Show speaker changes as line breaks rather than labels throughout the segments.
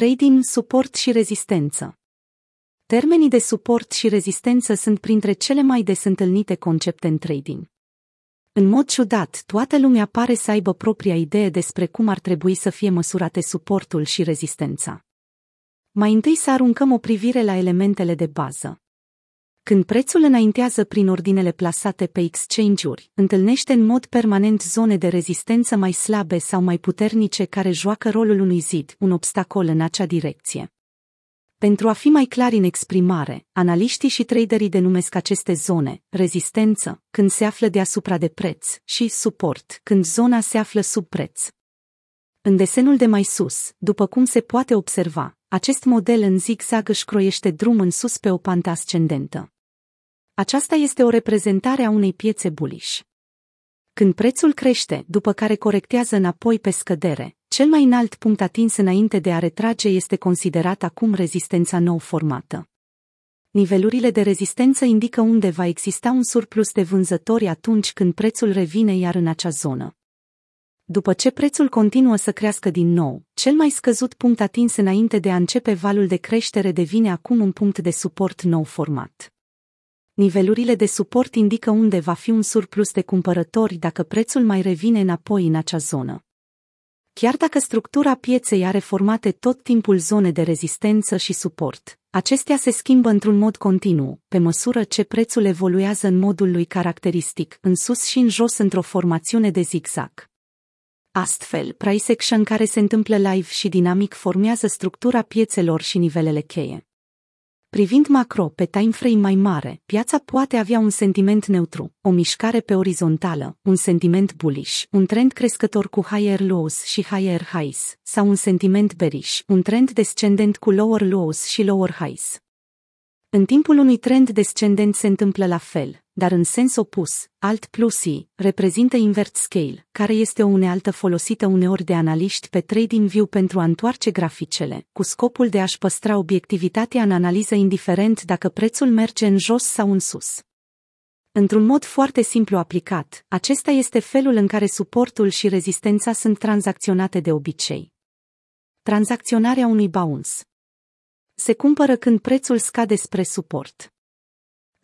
Trading, suport și rezistență. Termenii de suport și rezistență sunt printre cele mai des întâlnite concepte în trading. În mod ciudat, toată lumea pare să aibă propria idee despre cum ar trebui să fie măsurate suportul și rezistența. Mai întâi să aruncăm o privire la elementele de bază. Când prețul înaintează prin ordinele plasate pe exchange-uri, întâlnește în mod permanent zone de rezistență mai slabe sau mai puternice care joacă rolul unui zid, un obstacol în acea direcție. Pentru a fi mai clari în exprimare, analiștii și traderii denumesc aceste zone, rezistență, când se află deasupra de preț, și suport, când zona se află sub preț. În desenul de mai sus, după cum se poate observa, acest model în zigzag își croiește drum în sus pe o pantă ascendentă. Aceasta este o reprezentare a unei piețe bullish. Când prețul crește, după care corectează înapoi pe scădere, cel mai înalt punct atins înainte de a retrage este considerat acum rezistența nou formată. Nivelurile de rezistență indică unde va exista un surplus de vânzători atunci când prețul revine iar în acea zonă. După ce prețul continuă să crească din nou, cel mai scăzut punct atins înainte de a începe valul de creștere devine acum un punct de suport nou format. Nivelurile de suport indică unde va fi un surplus de cumpărători dacă prețul mai revine înapoi în acea zonă. Chiar dacă structura pieței are formate tot timpul zone de rezistență și suport, acestea se schimbă într-un mod continuu, pe măsură ce prețul evoluează în modul lui caracteristic, în sus și în jos într-o formațiune de zigzag. Astfel, price action care se întâmplă live și dinamic formează structura piețelor și nivelele cheie. Privind macro pe timeframe mai mare, piața poate avea un sentiment neutru, o mișcare pe orizontală, un sentiment bullish, un trend crescător cu higher lows și higher highs, sau un sentiment bearish, un trend descendent cu lower lows și lower highs. În timpul unui trend descendent se întâmplă la fel, dar în sens opus, alt plus I reprezintă invert scale, care este o unealtă folosită uneori de analiști pe TradingView pentru a întoarce graficele, cu scopul de a-și păstra obiectivitatea în analiză indiferent dacă prețul merge în jos sau în sus. Într-un mod foarte simplu aplicat, acesta este felul în care suportul și rezistența sunt tranzacționate de obicei. Tranzacționarea unui bounce se cumpără când prețul scade spre suport.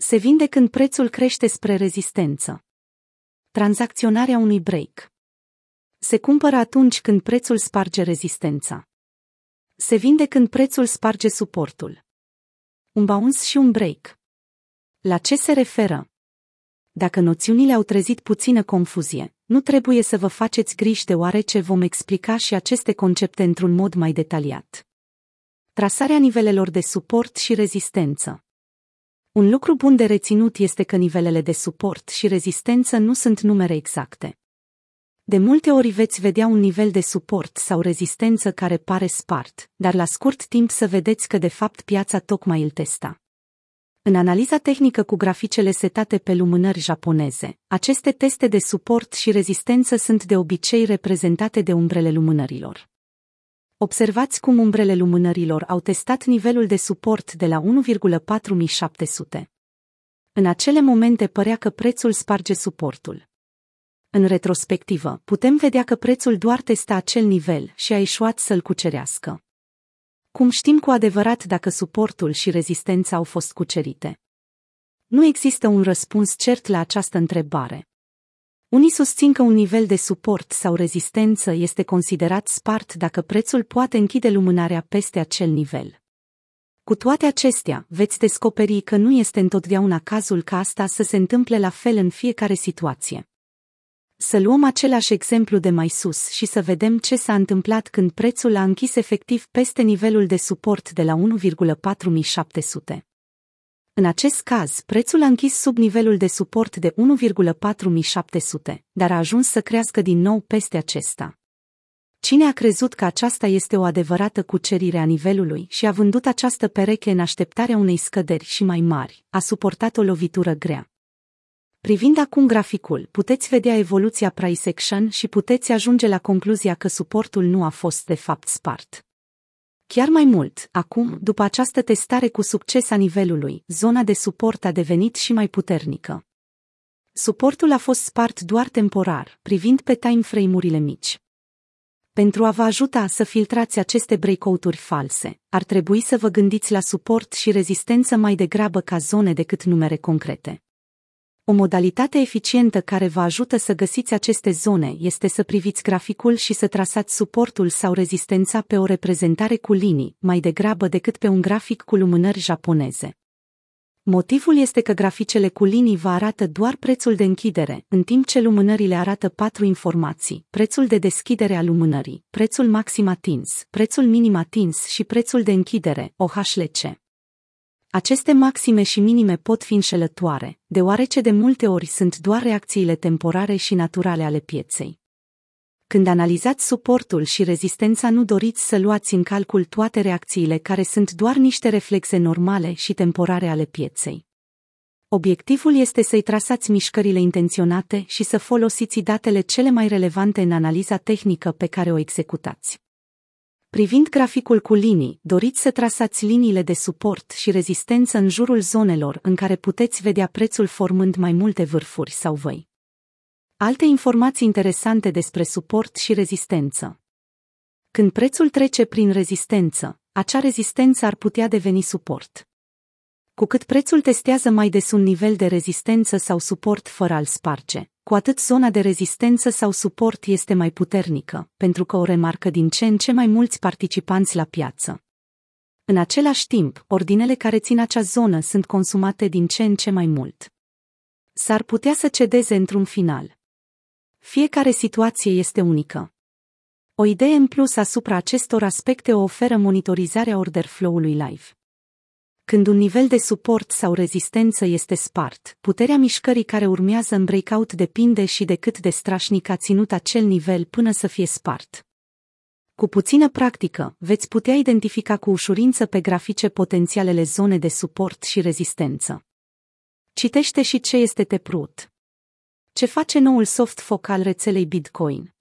Se vinde când prețul crește spre rezistență. Tranzacționarea unui break. Se cumpără atunci când prețul sparge rezistența. Se vinde când prețul sparge suportul. Un bounce și un break. La ce se referă? Dacă noțiunile au trezit puțină confuzie, nu trebuie să vă faceți griji deoarece vom explica și aceste concepte într-un mod mai detaliat. Trasarea nivelelor de suport și rezistență. Un lucru bun de reținut este că nivelele de suport și rezistență nu sunt numere exacte. De multe ori veți vedea un nivel de suport sau rezistență care pare spart, dar la scurt timp să vedeți că de fapt piața tocmai îl testa. În analiza tehnică cu graficele setate pe lumânări japoneze, aceste teste de suport și rezistență sunt de obicei reprezentate de umbrele lumânărilor. Observați cum umbrele lumânărilor au testat nivelul de suport de la 1,4700. În acele momente părea că prețul sparge suportul. În retrospectivă, putem vedea că prețul doar testa acel nivel și a ieșuat să-l cucerească. Cum știm cu adevărat dacă suportul și rezistența au fost cucerite? Nu există un răspuns cert la această întrebare. Unii susțin că un nivel de suport sau rezistență este considerat spart dacă prețul poate închide lumânarea peste acel nivel. Cu toate acestea, veți descoperi că nu este întotdeauna cazul ca asta să se întâmple la fel în fiecare situație. Să luăm același exemplu de mai sus și să vedem ce s-a întâmplat când prețul a închis efectiv peste nivelul de suport de la 1,4700. În acest caz, prețul a închis sub nivelul de suport de 1,4700, dar a ajuns să crească din nou peste acesta. Cine a crezut că aceasta este o adevărată cucerire a nivelului și a vândut această pereche în așteptarea unei scăderi și mai mari, a suportat o lovitură grea. Privind acum graficul, puteți vedea evoluția price action și puteți ajunge la concluzia că suportul nu a fost de fapt spart. Chiar mai mult, acum, după această testare cu succes a nivelului, zona de suport a devenit și mai puternică. Suportul a fost spart doar temporar, privind pe timeframe-urile mici. Pentru a vă ajuta să filtrați aceste breakout-uri false, ar trebui să vă gândiți la suport și rezistență mai degrabă ca zone decât numere concrete. O modalitate eficientă care vă ajută să găsiți aceste zone este să priviți graficul și să trasați suportul sau rezistența pe o reprezentare cu linii, mai degrabă decât pe un grafic cu lumânări japoneze. Motivul este că graficele cu linii vă arată doar prețul de închidere, în timp ce lumânările arată patru informații, prețul de deschidere a lumânării, prețul maxim atins, prețul minim atins și prețul de închidere, OHLC. Aceste maxime și minime pot fi înșelătoare, deoarece de multe ori sunt doar reacțiile temporare și naturale ale pieței. Când analizați suportul și rezistența, nu doriți să luați în calcul toate reacțiile care sunt doar niște reflexe normale și temporare ale pieței. Obiectivul este să-i trasați mișcările intenționate și să folosiți datele cele mai relevante în analiza tehnică pe care o executați. Privind graficul cu linii, doriți să trasați liniile de suport și rezistență în jurul zonelor în care puteți vedea prețul formând mai multe vârfuri sau văi. Alte informații interesante despre suport și rezistență. Când prețul trece prin rezistență, acea rezistență ar putea deveni suport. Cu cât prețul testează mai des un nivel de rezistență sau suport fără a-l sparge, cu atât zona de rezistență sau suport este mai puternică, pentru că o remarcă din ce în ce mai mulți participanți la piață. În același timp, ordinele care țin acea zonă sunt consumate din ce în ce mai mult. S-ar putea să cedeze într-un final. Fiecare situație este unică. O idee în plus asupra acestor aspecte o oferă monitorizarea order flow-ului live. Când un nivel de suport sau rezistență este spart, puterea mișcării care urmează în breakout depinde și de cât de strașnic a ținut acel nivel până să fie spart. Cu puțină practică, veți putea identifica cu ușurință pe grafice potențialele zone de suport și rezistență. Citește și ce este Teprut. Ce face noul soft foc al rețelei Bitcoin?